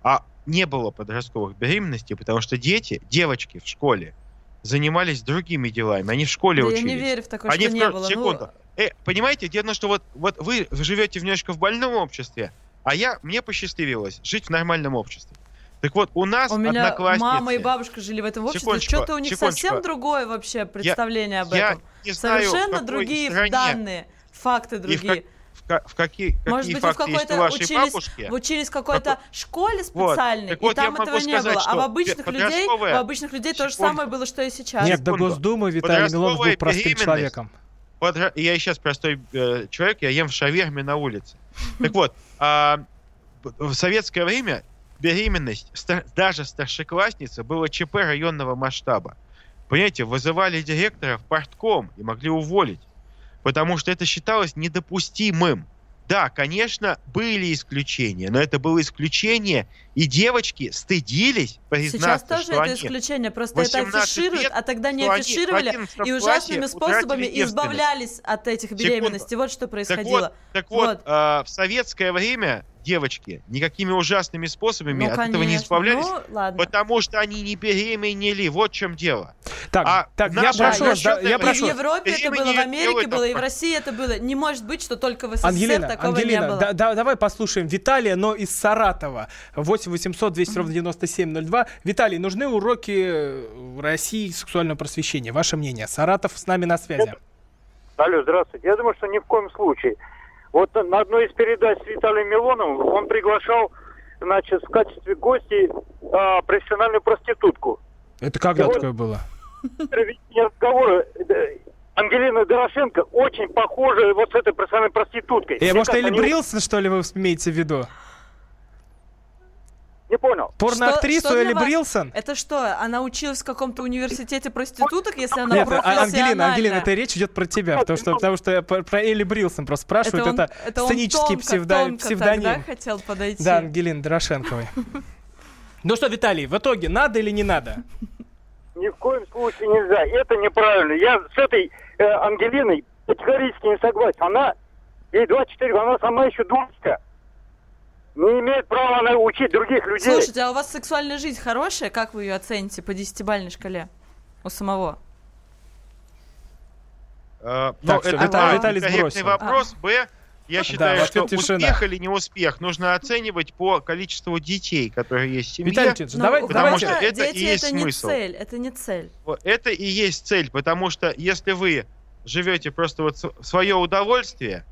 C: А не было подростковых беременностей, потому что дети, девочки в школе занимались другими делами. Они в школе
D: Да я
C: учились.
D: не верю в такое,
C: Они
D: что
C: в
D: не было. Ну,
C: Секунду. Э, понимаете, дело в что вот, вот вы живете немножко в больном обществе, а я, мне посчастливилось жить в нормальном обществе. Так вот, у нас
D: у меня
C: одноклассницы...
D: мама и бабушка жили в этом обществе. Что-то у них совсем другое вообще представление об
C: я
D: этом.
C: не знаю, в
D: Совершенно другие
C: стране
D: данные, факты
C: и в,
D: другие.
C: как- в ка- в какие,
D: Может
C: какие
D: быть, вы в
C: факты есть у
D: какой-то
C: вашей
D: учились,
C: бабушки.
D: вы учились в какой-то школе
C: Вот.
D: специальной,
C: Так
D: и
C: вот,
D: там этого не
C: сказать,
D: было. А в обычных людей, в обычных людей то же
C: Секунду.
D: самое было, что и сейчас.
B: Нет, до
C: Секунду.
B: Госдумы Виталий Милонов был простым человеком.
C: Подра- Я и сейчас простой э, человек, я ем в шаверме на улице. Так вот, а, в советское время беременность ста- даже старшеклассница было ЧП районного масштаба. Понимаете, вызывали директора в портком и могли уволить, потому что это считалось недопустимым. Да, конечно, были исключения, но это было исключение, и девочки стыдились
D: Сейчас
C: признаться,
D: тоже
C: что
D: это
C: они
D: исключение, просто это
C: 18
D: афишируют,
C: лет,
D: а тогда не афишировали
C: 11
D: и ужасными способами избавлялись от этих
C: Секунду.
D: беременностей. Вот что
C: Так
D: происходило.
C: вот, так вот,
D: Вот.
C: а, в советское время девочки никакими ужасными способами
D: Ну,
C: от этого не
D: конечно.
C: избавлялись,
D: Ну, ладно.
C: потому что они не беременели. Вот в чем дело.
B: Так,
C: А
B: так
C: в
B: я прошу вас, да, я
D: И в
B: прошу.
D: Европе это было, в Америке было, и в. России это было. Не может быть, что только в СССР
B: Ангелина,
D: такого
B: Ангелина,
D: не было.
B: да- да- давай послушаем Виталия, но из Саратова. 8 800 200 ровно 9702. Виталий, нужны уроки э, России сексуального просвещения? Ваше мнение? Саратов с нами на связи.
J: Алло, здравствуйте. Я думаю, что ни в коем случае. Вот на одной из передач с Виталием Милоновым он приглашал, значит, в качестве гостей а, профессиональную проститутку.
B: Это когда
J: Вот.
B: такое было?
J: Разговора э, Ангелина Дорошенко очень похожа вот с этой профессиональной проституткой.
B: Э,
J: Мне
B: может, Элли
J: они-
B: Брилсон, что ли, вы имеете в виду?
J: Не понял.
B: Порноактрису Элли
D: вас?
B: Брилсон?
D: Это что, она училась в каком-то университете проституток, если она
B: Нет, а- Ангелина? Ангелина, это речь идет про тебя, потому что, потому что я про Элли Брилсон просто спрашивают.
D: он-
B: Это,
D: это он
B: сценический
D: тонко,
B: псевдо-
D: тонко
B: псевдоним.
D: тогда хотел подойти.
B: Да, Ангелина Дорошенковой. Ну что, Виталий, в итоге надо или не надо?
J: Ни в коем случае нельзя. Это неправильно. Я с этой э, Ангелиной категорически не согласен. Она, ей 24 года, она сама еще дурочка. Не имеет права она учить других людей.
D: Слушайте, а у вас сексуальная жизнь хорошая? Как вы ее оцените по десятибальной шкале? У самого?
C: Э, ну,
B: Так,
C: это
B: Виталий-
C: А,
B: Виталий сбросил.
C: вопрос. Б. Я считаю,
B: в
C: что
B: тишина.
C: успех или не успех нужно оценивать по количеству детей, которые есть в семье.
B: Виталий Леонидович,
D: Ну,
B: давай,
C: потому
B: давайте.
C: что это
D: дети
C: и есть
D: это не
C: смысл.
D: цель, это не цель.
C: Это и есть цель, потому что если вы живете просто вот в свое удовольствие,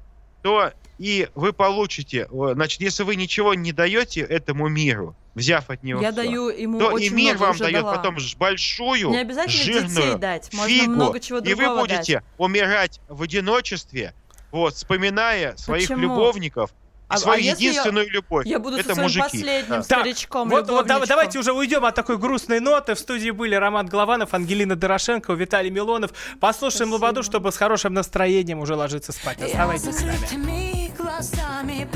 C: то и вы получите, значит, если вы ничего не даете этому миру, взяв от него
D: Я
C: всё,
D: даю ему
C: то и
D: очень
C: мир
D: много,
C: вам
D: уже
C: дает
D: дала.
C: потом большую,
D: Не обязательно
C: жирную
D: детей дать, можно
C: фигу,
D: много чего
C: и вы будете
D: дать.
C: умирать в одиночестве, вот, вспоминая своих
D: Почему?
C: любовников, и
D: А-
C: свою
D: а если я-
C: единственную любовь.
D: Я буду
C: это
D: со своим
C: мужики.
D: последним
C: Да.
B: Так,
D: старичком,
B: Вот, вот да- давайте уже уйдем от такой грустной ноты. В студии были Роман Голованов, Ангелина Дорошенко, Виталий Милонов. Послушаем
D: Спасибо.
B: Лободу, чтобы с хорошим настроением уже ложиться спать.
K: Я
B: Оставайтесь с нами.
K: глазами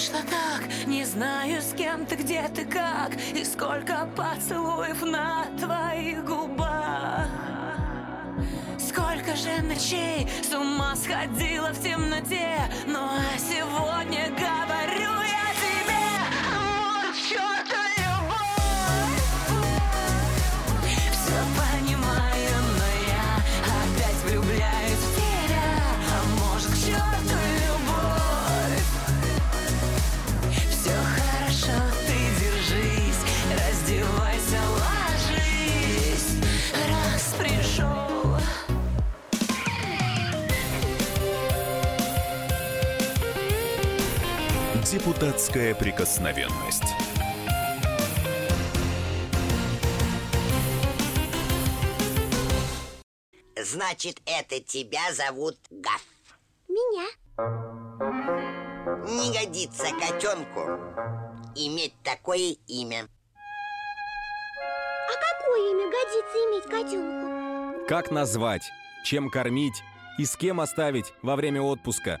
K: вышло так, не знаю с кем ты, где ты, как И сколько поцелуев на твоих губах. Сколько же ночей с ума сходила в темноте Ну а сегодня говорю
A: Депутатская прикосновенность.
L: Значит, это тебя зовут Гаф.
M: Меня.
L: Не годится котенку иметь такое имя.
M: А какое имя годится иметь котенку?
N: Как назвать, чем кормить и с кем оставить во время отпуска.